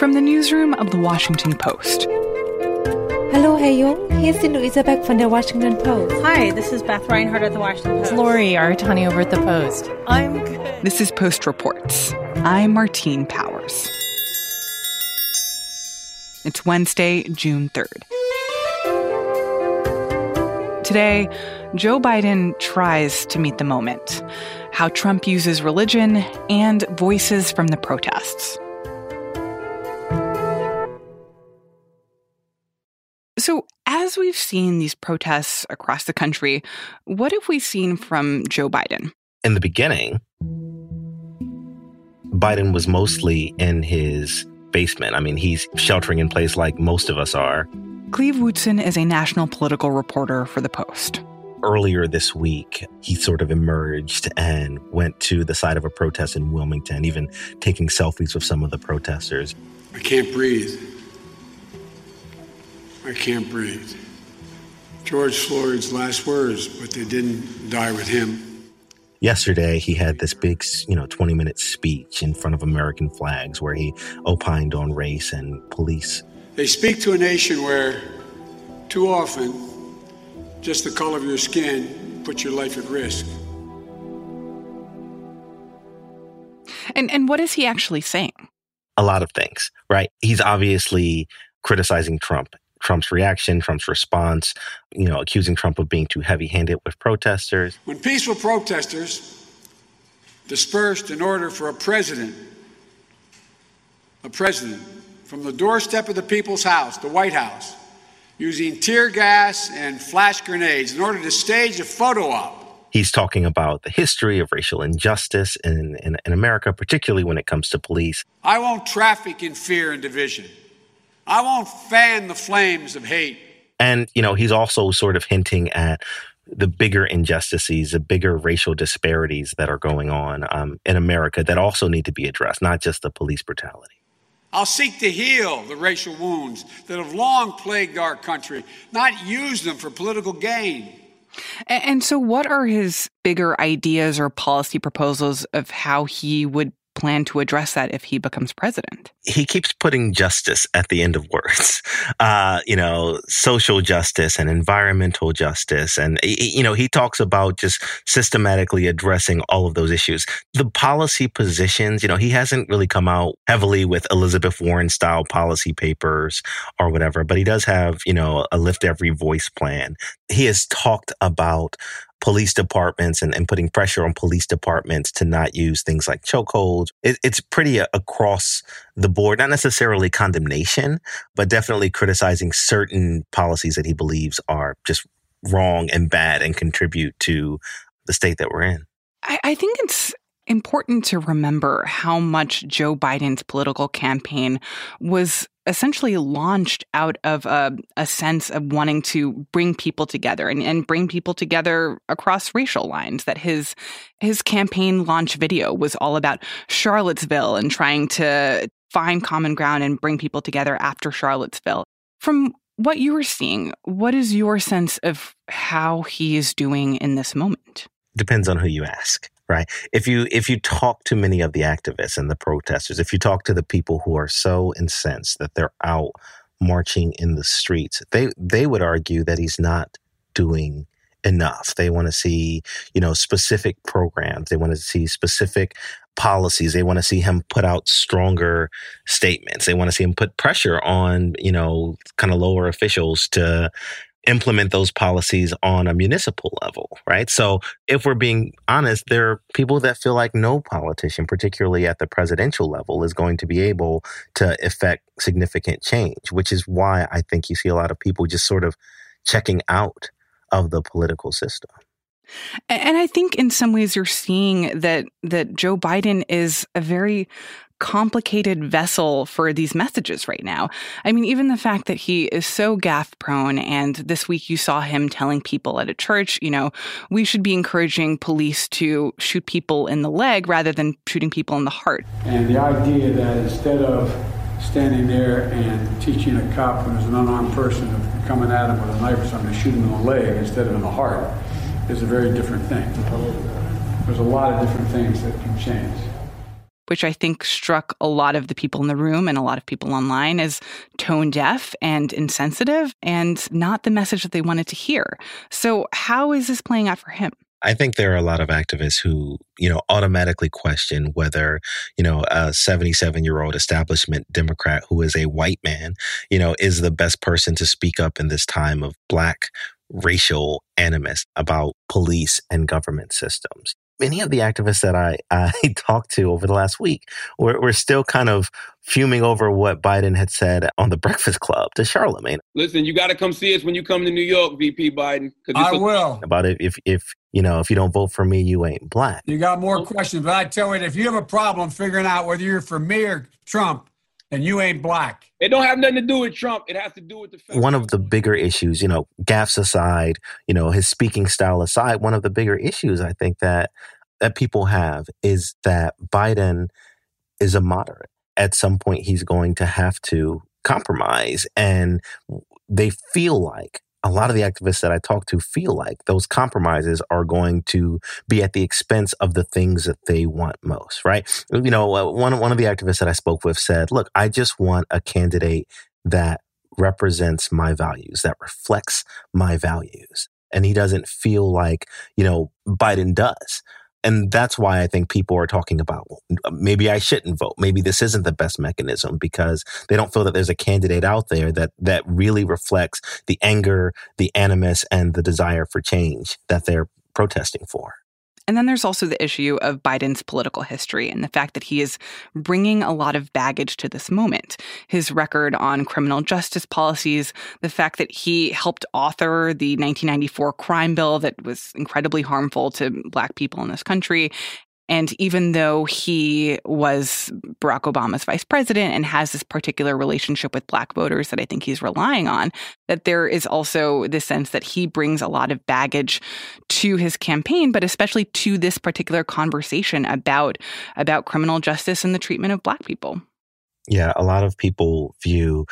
From the newsroom of the Washington Post. Hello, Herr Jung. Hier ist die Luisa Beck von der Washington Post. Hi, this is Beth Reinhardt at the Washington Post. It's Lori Aratani over at the Post. I'm good. This is Post Reports. I'm Martine Powers. It's Wednesday, June 3rd. Today, Joe Biden tries to meet the moment how Trump uses religion and voices from the protests. So, as we've seen these protests across the country, what have we seen from Joe Biden? In the beginning, Biden was mostly in his basement. I mean, he's sheltering in place like most of us are. Cleve Wootson is a national political reporter for The Post. Earlier this week, he sort of emerged and went to the site of a protest in Wilmington, even taking selfies with some of the protesters. I can't breathe. I can't breathe. George Floyd's last words, but they didn't die with him. Yesterday, he had this big, you know, 20 minute speech in front of American flags where he opined on race and police. They speak to a nation where too often just the color of your skin puts your life at risk. And and what is he actually saying? A lot of things, right? He's obviously criticizing Trump Trump's reaction, Trump's response, you know, accusing Trump of being too heavy handed with protesters. When peaceful protesters dispersed in order for a president, a president, from the doorstep of the people's house, the White House, using tear gas and flash grenades in order to stage a photo op. He's talking about the history of racial injustice in, in, in America, particularly when it comes to police. I won't traffic in fear and division. I won't fan the flames of hate. And, you know, he's also sort of hinting at the bigger injustices, the bigger racial disparities that are going on um, in America that also need to be addressed, not just the police brutality. I'll seek to heal the racial wounds that have long plagued our country, not use them for political gain. And so, what are his bigger ideas or policy proposals of how he would plan to address that if he becomes president? He keeps putting justice at the end of words. Uh, you know, social justice and environmental justice. And, you know, he talks about just systematically addressing all of those issues. The policy positions, you know, he hasn't really come out heavily with Elizabeth Warren style policy papers or whatever, but he does have, you know, a lift every voice plan. He has talked about police departments and, and putting pressure on police departments to not use things like chokeholds. It, it's pretty a, across the board, not necessarily condemnation, but definitely criticizing certain policies that he believes are just wrong and bad and contribute to the state that we're in. I, I think it's important to remember how much Joe Biden's political campaign was essentially launched out of a, a, sense of wanting to bring people together and, and bring people together across racial lines. That his his campaign launch video was all about Charlottesville and trying to find common ground and bring people together after Charlottesville. From what you were seeing, what is your sense of how he is doing in this moment? Depends on who you ask right? If you if you talk to many of the activists and the protesters if you talk to the people who are so incensed that they're out marching in the streets they they would argue that he's not doing enough. They want to see you know specific programs. They want to see specific policies. They want to see him put out stronger statements. They want to see him put pressure on you know kind of lower officials to implement those policies on a municipal level, right? So if we're being honest, there are people that feel like no politician, particularly at the presidential level, is going to be able to effect significant change, which is why I think you see a lot of people just sort of checking out of the political system. And I think in some ways you're seeing that that Joe Biden is a very complicated vessel for these messages right now. I mean, even the fact that he is so gaffe prone, and this week you saw him telling people at a church, you know, we should be encouraging police to shoot people in the leg rather than shooting people in the heart. And the idea that instead of standing there and teaching a cop when there's an unarmed person coming at him with a knife or something to shoot him in the leg instead of in the heart is a very different thing. There's a lot of different things that can change. Which I think struck a lot of the people in the room and a lot of people online as tone deaf and insensitive and not the message that they wanted to hear. So, how is this playing out for him? I think there are a lot of activists who, you know, automatically question whether, you know, a 77 year old establishment Democrat who is a white man, you know, is the best person to speak up in this time of black racial animus about police and government systems. Many of the activists that I, I talked to over the last week were, were still kind of fuming over what Biden had said on the Breakfast Club to Charlemagne. Listen, you got to come see us when you come to New York, VP Biden. I will. About it, if if you know, if you don't vote for me, you ain't black. You got more questions, but I tell you, if you have a problem figuring out whether you're for me or Trump, and you ain't black. It don't have nothing to do with Trump. It has to do with the fact. One of the bigger issues, you know, gaffes aside, you know, his speaking style aside, one of the bigger issues I think that that people have is that Biden is a moderate. At some point, he's going to have to compromise, and they feel like a lot of the activists that I talk to feel like those compromises are going to be at the expense of the things that they want most, right? You know, uh, one, one of the activists that I spoke with said, look, I just want a candidate that represents my values, that reflects my values. And he doesn't feel like, you know, Biden does. And that's why I think people are talking about uh, maybe I shouldn't vote. Maybe this isn't the best mechanism because they don't feel that there's a candidate out there that that really reflects the anger, the animus, and the desire for change that they're protesting for. And then there's also the issue of Biden's political history and the fact that he is bringing a lot of baggage to this moment. His record on criminal justice policies, the fact that he helped author the 1994 crime bill that was incredibly harmful to Black people in this country, and even though he was Barack Obama's vice president and has this particular relationship with black voters that I think he's relying on, that there is also the sense that he brings a lot of baggage to his campaign, but especially to this particular conversation about about criminal justice and the treatment of black people. Yeah, a lot of people view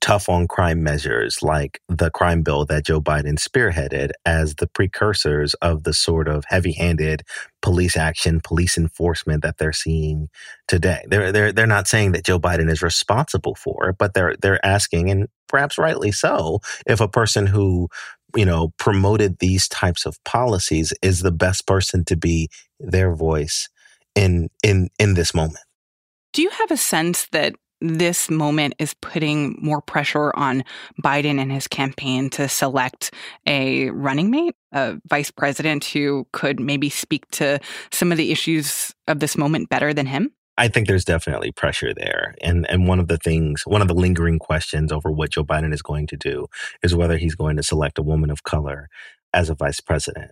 tough on crime measures like the crime bill that Joe Biden spearheaded as the precursors of the sort of heavy-handed police action, police enforcement that they're seeing today. They're they're they're not saying that Joe Biden is responsible for it, but they're they're asking and perhaps rightly so if a person who you know promoted these types of policies is the best person to be their voice in in in this moment. Do you have a sense that this moment is putting more pressure on Biden and his campaign to select a running mate, a vice president who could maybe speak to some of the issues of this moment better than him? I think there's definitely pressure there. And and one of the things, one of the lingering questions over what Joe Biden is going to do is whether he's going to select a woman of color as a vice president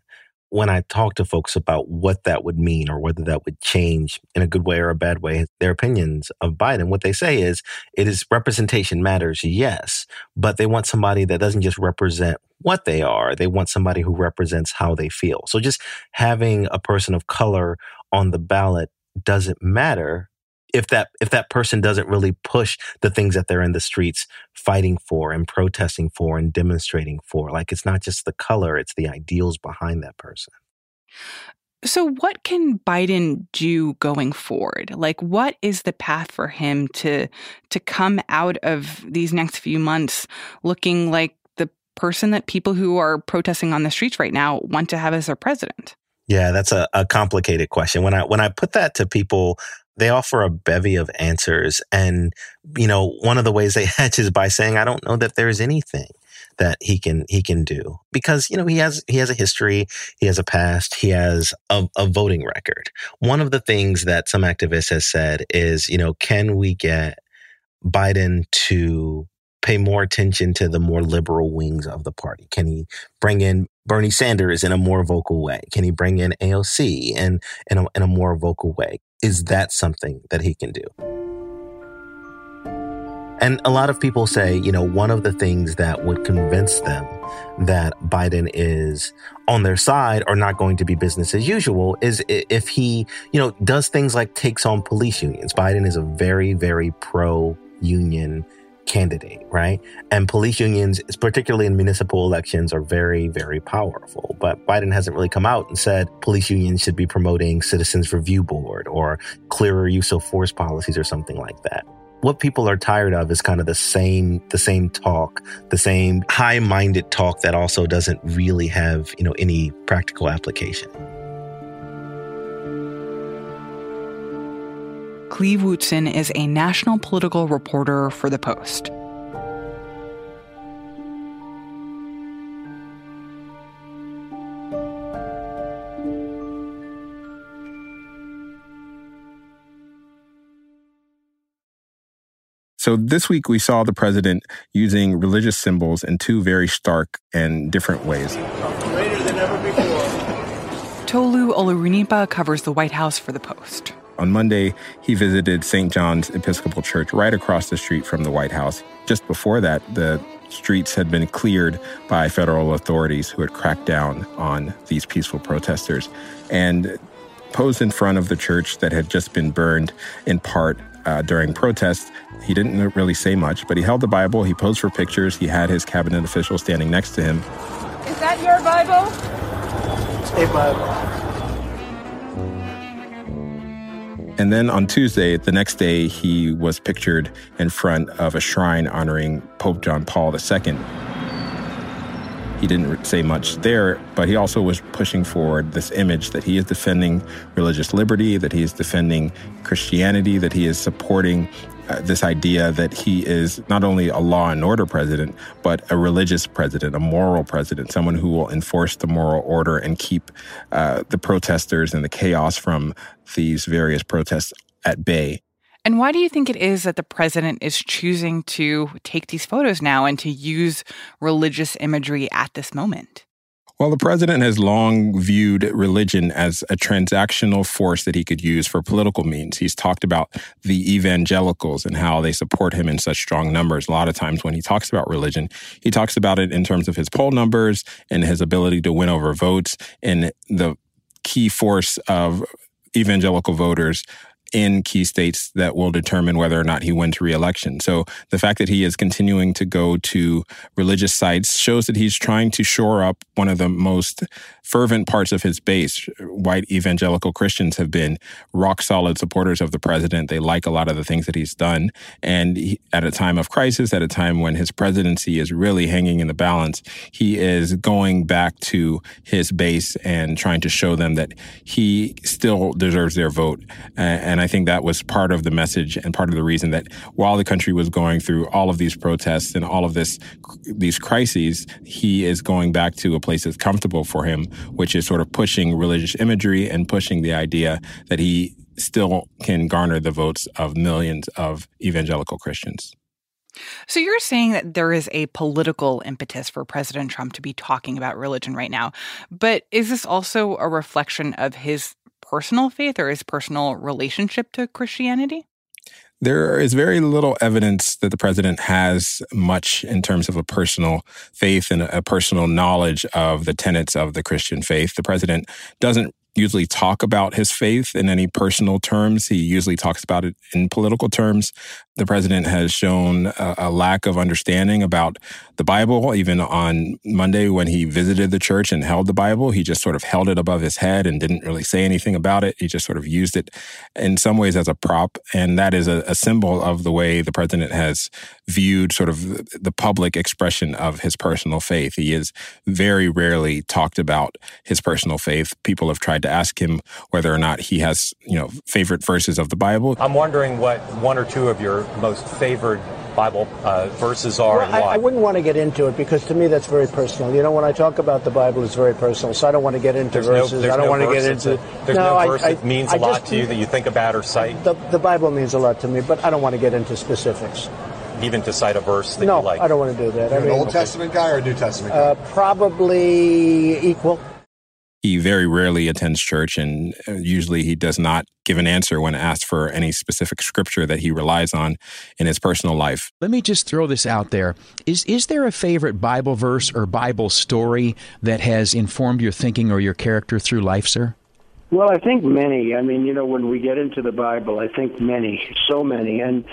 when I talk to folks about what that would mean or whether that would change in a good way or a bad way their opinions of Biden, what they say is it is representation matters, yes, but they want somebody that doesn't just represent what they are, they want somebody who represents how they feel. So just having a person of color on the ballot doesn't matter if that if that person doesn't really push the things that they're in the streets fighting for and protesting for and demonstrating for like it's not just the color it's the ideals behind that person so what can Biden do going forward? Like what is the path for him to to come out of these next few months looking like the person that people who are protesting on the streets right now want to have as their president? Yeah, that's a, a complicated question. When I when I put that to people they offer a bevy of answers. And, you know, one of the ways they hedge is by saying, I don't know that there's anything that he can he can do because you know he has he has a history he has a past he has a, a voting record one of the things that some activists has said is you know can we get biden to pay more attention to the more liberal wings of the party? Can he bring in Bernie Sanders in a more vocal way? Can he bring in AOC in, in, a, in a more vocal way? Is that something that he can do? And a lot of people say, you know, one of the things that would convince them that Biden is on their side or not going to be business as usual is if he, you know, does things like takes on police unions. Biden is a very, very pro union candidate, right? And police unions, particularly in municipal elections, are very, very powerful. But Biden hasn't really come out and said police unions should be promoting citizens review board or clearer use of force policies or something like that what people are tired of is kind of the same the same talk the same high-minded talk that also doesn't really have you know any practical application Cleve Wootson is a national political reporter for The Post. So this week we saw the president using religious symbols in two very stark and different ways. Tolu Olorunnipa covers the White House for The Post. On Monday, he visited St. John's Episcopal Church right across the street from the White House. Just before that, the streets had been cleared by federal authorities who had cracked down on these peaceful protesters and posed in front of the church that had just been burned in part uh, during protests. He didn't really say much, but he held the Bible, he posed for pictures, he had his cabinet official standing next to him. Is that your Bible? A Bible. And then on Tuesday, the next day, he was pictured in front of a shrine honoring Pope John Paul II. He didn't say much there, but he also was pushing forward this image that he is defending religious liberty, that he is defending Christianity, that he is supporting uh, this idea that he is not only a law and order president, but a religious president, a moral president, someone who will enforce the moral order and keep uh, the protesters and the chaos from these various protests at bay. And why do you think it is that the president is choosing to take these photos now and to use religious imagery at this moment? Well, the president has long viewed religion as a transactional force that he could use for political means. He's talked about the evangelicals and how they support him in such strong numbers. A lot of times when he talks about religion, he talks about it in terms of his poll numbers and his ability to win over votes and the key force of evangelical voters in key states that will determine whether or not he wins re-election. So the fact that he is continuing to go to religious sites shows that he's trying to shore up one of the most fervent parts of his base. White evangelical Christians have been rock solid supporters of the president. They like a lot of the things that he's done. And he, at a time of crisis, at a time when his presidency is really hanging in the balance, he is going back to his base and trying to show them that he still deserves their vote. And I think that was part of the message and part of the reason that while the country was going through all of these protests and all of this, these crises, he is going back to a place that's comfortable for him which is sort of pushing religious imagery and pushing the idea that he still can garner the votes of millions of evangelical Christians. So you're saying that there is a political impetus for President Trump to be talking about religion right now. But is this also a reflection of his personal faith or his personal relationship to Christianity? There is very little evidence that the president has much in terms of a personal faith and a personal knowledge of the tenets of the Christian faith. The president doesn't usually talk about his faith in any personal terms. He usually talks about it in political terms. The president has shown a, a, lack of understanding about the Bible. Even on Monday, when he visited the church and held the Bible, he just sort of held it above his head and didn't really say anything about it. He just sort of used it in some ways as a prop. And that is a, a symbol of the way the president has viewed sort of the public expression of his personal faith. He is very rarely talked about his personal faith. People have tried to ask him whether or not he has, you know, favorite verses of the Bible. I'm wondering what one or two of your most favored Bible uh, verses are well, and why. I, I, wouldn't want to get into it because to me that's very personal. You know, when I talk about the Bible, it's very personal. So I don't want to get into there's verses. No, I don't no want to get into. A, there's no, no verse I, that means a lot to you that you think about or cite. The, the Bible means a lot to me, but I don't want to get into specifics. Even to cite a verse that no, you like. I don't want to do that. You're I mean, an Old Testament guy or a New Testament guy? Uh, probably equal. He very rarely attends church, and uh, usually he does not give an answer when asked for any specific scripture that he relies on in his personal life. Let me just throw this out there. Is, is there a favorite Bible verse or Bible story that has informed your thinking or your character through life, sir? Well, I think many. I mean, you know, when we get into the Bible, I think many, so many. And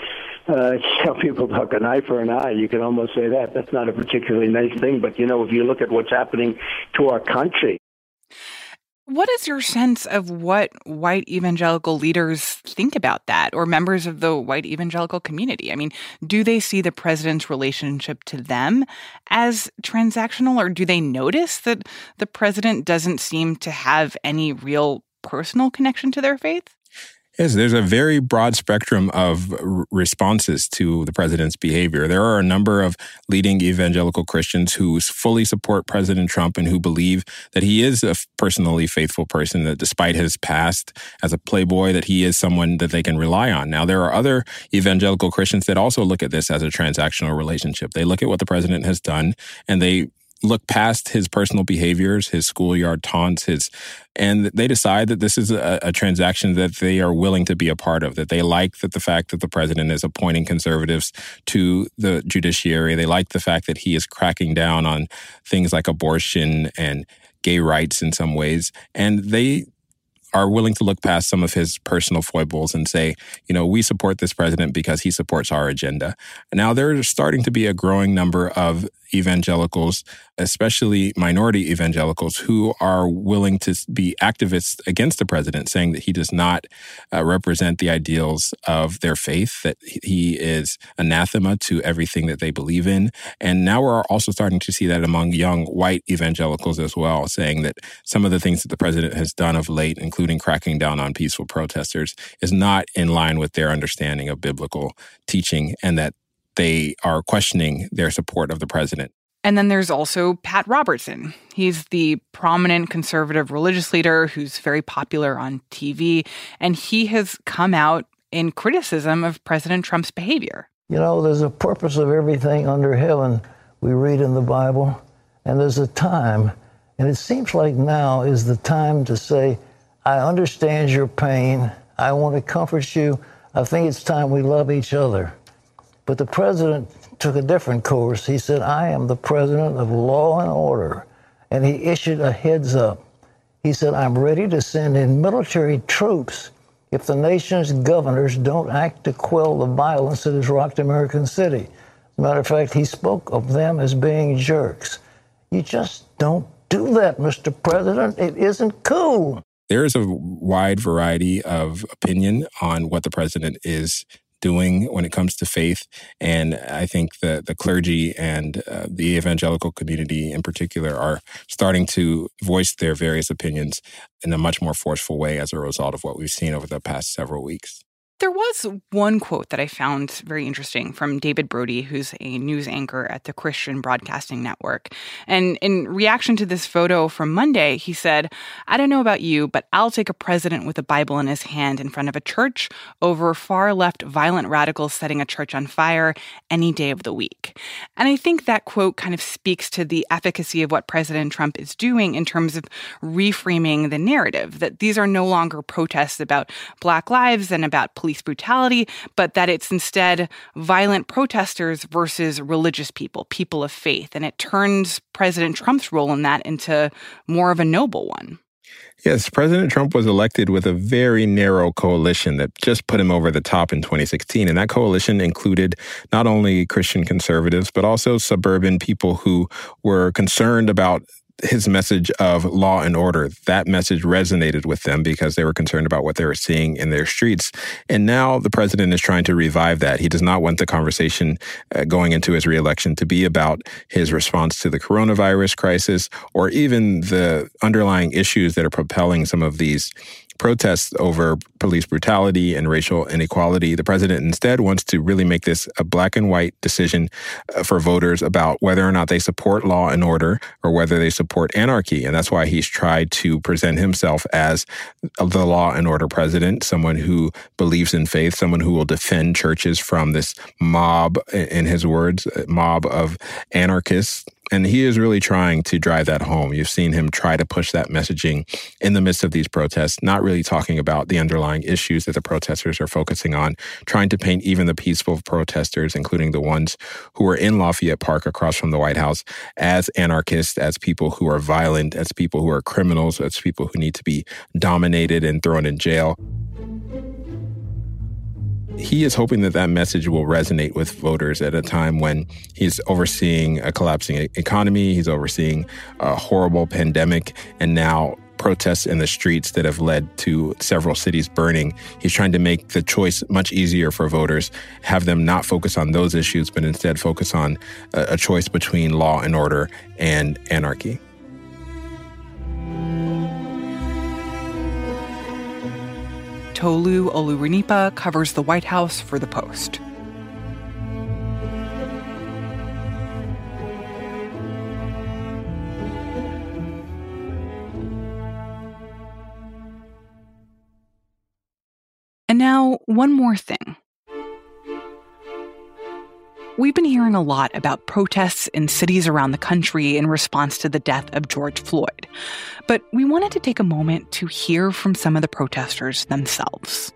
uh, tell people talk an eye for an eye. You can almost say that. That's not a particularly nice thing. But, you know, if you look at what's happening to our country, what is your sense of what white evangelical leaders think about that or members of the white evangelical community? I mean, do they see the president's relationship to them as transactional or do they notice that the president doesn't seem to have any real personal connection to their faith? Yes, there's a very broad spectrum of r- responses to the president's behavior. There are a number of leading evangelical Christians who fully support President Trump and who believe that he is a personally faithful person, that despite his past as a playboy, that he is someone that they can rely on. Now, there are other evangelical Christians that also look at this as a transactional relationship. They look at what the president has done and they look past his personal behaviors, his schoolyard taunts, his, and they decide that this is a, a, transaction that they are willing to be a part of. That they like that the fact that the president is appointing conservatives to the judiciary. They like the fact that he is cracking down on things like abortion and gay rights in some ways, and they are willing to look past some of his personal foibles and say, you know, we support this president because he supports our agenda. Now, there's starting to be a growing number of evangelicals, especially minority evangelicals, who are willing to be activists against the president, saying that he does not uh, represent the ideals of their faith, that he is anathema to everything that they believe in. And now we're also starting to see that among young white evangelicals as well, saying that some of the things that the president has done of late, including cracking down on peaceful protesters, is not in line with their understanding of biblical teaching and that they are questioning their support of the president. And then there's also Pat Robertson. He's the prominent conservative religious leader who's very popular on TV, and he has come out in criticism of President Trump's behavior. You know, there's a purpose of everything under heaven we read in the Bible, and there's a time, and it seems like now is the time to say, I understand your pain. I want to comfort you. I think it's time we love each other. But the president took a different course. He said, I am the president of law and order. And he issued a heads up. He said, I'm ready to send in military troops if the nation's governors don't act to quell the violence that has rocked American City. As a matter of fact, he spoke of them as being jerks. You just don't do that, Mr. President. It isn't cool. There is a wide variety of opinion on what the president is doing when it comes to faith. And I think the, the clergy and uh, the evangelical community in particular are starting to voice their various opinions in a much more forceful way as a result of what we've seen over the past several weeks. There was one quote that I found very interesting from David Brody, who's a news anchor at the Christian Broadcasting Network. And in reaction to this photo from Monday, he said, I don't know about you, but I'll take a president with a Bible in his hand in front of a church over far left violent radicals setting a church on fire any day of the week. And I think that quote kind of speaks to the efficacy of what President Trump is doing in terms of reframing the narrative that these are no longer protests about Black lives and about police police brutality, but that it's instead violent protesters versus religious people, people of faith. And it turns President Trump's role in that into more of a noble one. Yes, President Trump was elected with a very narrow coalition that just put him over the top in 2016. And that coalition included not only Christian conservatives, but also suburban people who were concerned about his message of law and order, that message resonated with them because they were concerned about what they were seeing in their streets. And now the president is trying to revive that. He does not want the conversation uh, going into his reelection to be about his response to the coronavirus crisis or even the underlying issues that are propelling some of these protests over police brutality and racial inequality. The president instead wants to really make this a black and white decision uh, for voters about whether or not they support law and order or whether they support anarchy. And that's why he's tried to present himself as the law and order president, someone who believes in faith, someone who will defend churches from this mob, in his words, mob of anarchists and he is really trying to drive that home. You've seen him try to push that messaging in the midst of these protests, not really talking about the underlying issues that the protesters are focusing on, trying to paint even the peaceful protesters, including the ones who were in Lafayette Park across from the White House, as anarchists, as people who are violent, as people who are criminals, as people who need to be dominated and thrown in jail. He is hoping that that message will resonate with voters at a time when he's overseeing a collapsing economy, he's overseeing a horrible pandemic, and now protests in the streets that have led to several cities burning. He's trying to make the choice much easier for voters, have them not focus on those issues, but instead focus on a, choice between law and order and anarchy. Tolu Olorunnipa covers the White House for The Post. And now, one more thing. We've been hearing a lot about protests in cities around the country in response to the death of George Floyd. But we wanted to take a moment to hear from some of the protesters themselves.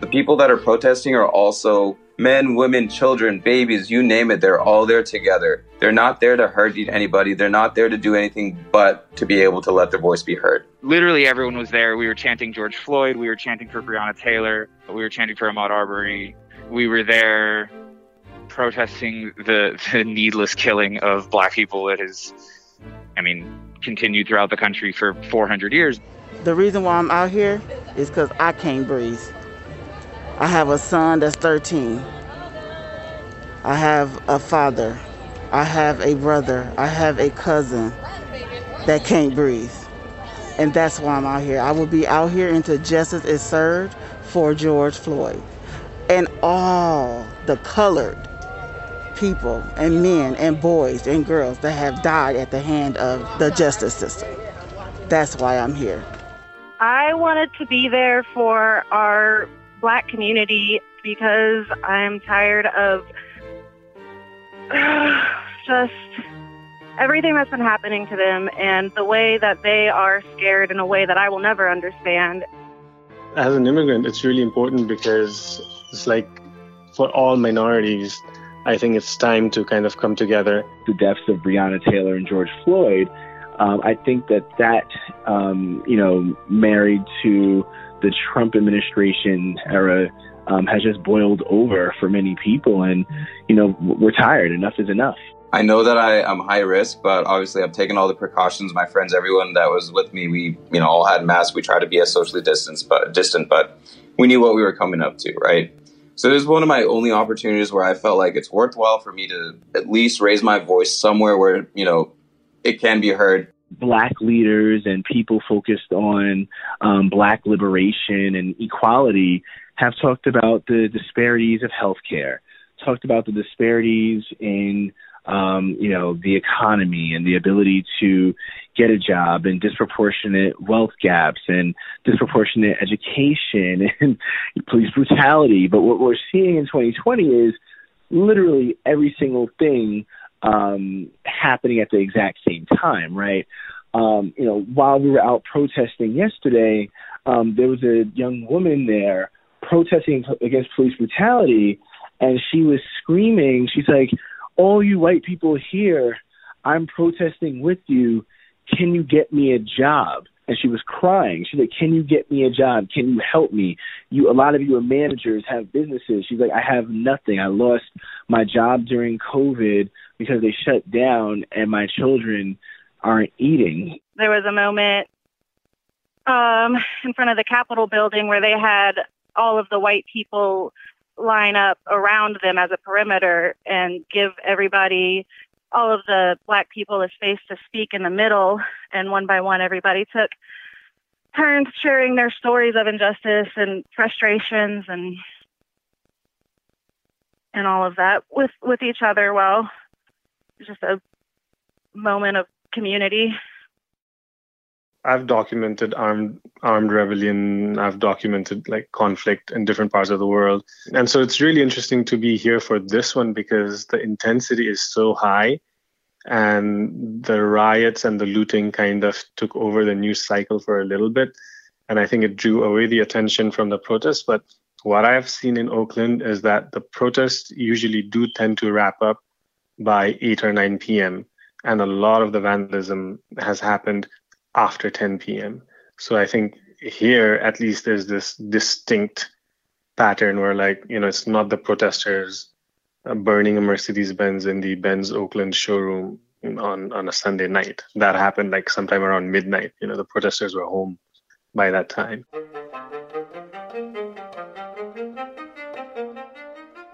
The people that are protesting are also men, women, children, babies, you name it. They're all there together. They're not there to hurt anybody. They're not there to do anything but to be able to let their voice be heard. Literally everyone was there. We were chanting George Floyd. We were chanting for Breonna Taylor. We were chanting for Ahmaud Arbery. We were there protesting the, the needless killing of black people that has, I mean, continued throughout the country for 400 years. The reason why I'm out here is because I can't breathe. I have a son that's 13. I have a father. I have a brother. I have a cousin that can't breathe. And that's why I'm out here. I will be out here until justice is served for George Floyd and all the colored people and men and boys and girls that have died at the hand of the justice system. That's why I'm here. I wanted to be there for our black community because I'm tired of just everything that's been happening to them and the way that they are scared in a way that I will never understand. As an immigrant, it's really important because it's like for all minorities, I think it's time to kind of come together. The deaths of Breonna Taylor and George Floyd, um, I think that that, um, you know, married to the Trump administration era um, has just boiled over for many people. And, you know, we're tired. Enough is enough. I know that I am high risk, but obviously I've taken all the precautions. My friends, everyone that was with me, we, you know, all had masks. We tried to be as socially distanced, but distant, but we knew what we were coming up to, right? So this is one of my only opportunities where I felt like it's worthwhile for me to at least raise my voice somewhere where, you know, it can be heard. Black leaders and people focused on um, black liberation and equality have talked about the disparities of healthcare, talked about the disparities in um, you know the economy and the ability to get a job and disproportionate wealth gaps and disproportionate education and police brutality. But what we're seeing in 2020 is literally every single thing um, happening at the exact same time, right? Um, you know, while we were out protesting yesterday, um, there was a young woman there protesting against police brutality, and she was screaming. She's like, "All you white people here, I'm protesting with you. Can you get me a job?" and she was crying. She's like, "Can you get me a job? Can you help me? You, a lot of you are managers, have businesses." She's like, "I have nothing. I lost my job during COVID because they shut down, and my children aren't eating." There was a moment um, in front of the Capitol building where they had all of the white people line up around them as a perimeter and give everybody all of the black people a space to speak in the middle, and one by one, everybody took turns sharing their stories of injustice and frustrations and and all of that with with each other. Well, just a moment of community. I've documented armed armed rebellion. I've documented like conflict in different parts of the world, and so it's really interesting to be here for this one because the intensity is so high, and the riots and the looting kind of took over the news cycle for a little bit, and I think it drew away the attention from the protests. But what I have seen in Oakland is that the protests usually do tend to wrap up by 8 or 9 p.m. And a lot of the vandalism has happened after 10 p.m. So I think here, at least, there's this distinct pattern where like you know it's not the protesters uh, burning a Mercedes Benz in the Benz Oakland showroom on on a Sunday night. That happened like sometime around midnight. You know, the protesters were home by that time.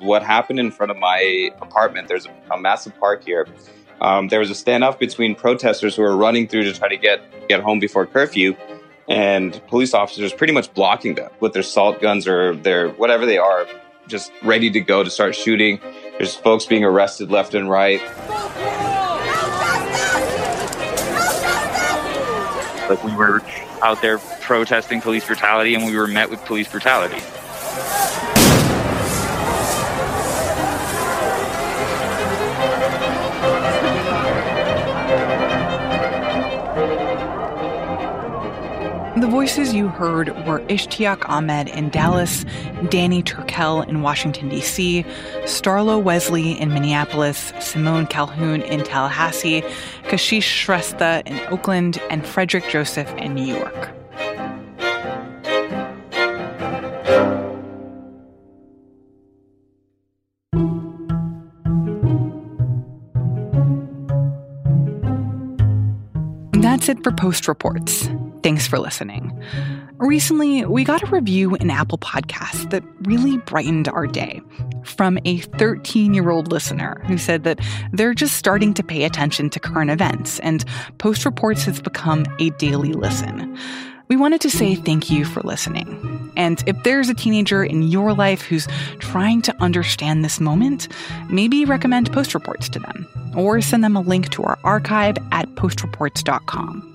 What happened in front of my apartment? There's a, a massive park here. Um, there was a standoff between protesters who were running through to try to get get home before curfew, and police officers pretty much blocking them with their salt guns or their whatever they are, just ready to go to start shooting. There's folks being arrested left and right. Like we were out there protesting police brutality and we were met with police brutality. Voices you heard were Ishtiaq Ahmed in Dallas, Danny Turkel in Washington, D.C., Starlo Wesley in Minneapolis, Simone Calhoun in Tallahassee, Kashish Shrestha in Oakland, and Frederick Joseph in New York. That's it for Post Reports. Thanks for listening. Recently, we got a review in Apple Podcasts that really brightened our day from a 13 year old listener who said that they're just starting to pay attention to current events and Post Reports has become a daily listen. We wanted to say thank you for listening. And if there's a teenager in your life who's trying to understand this moment, maybe recommend Post Reports to them or send them a link to our archive at postreports.com.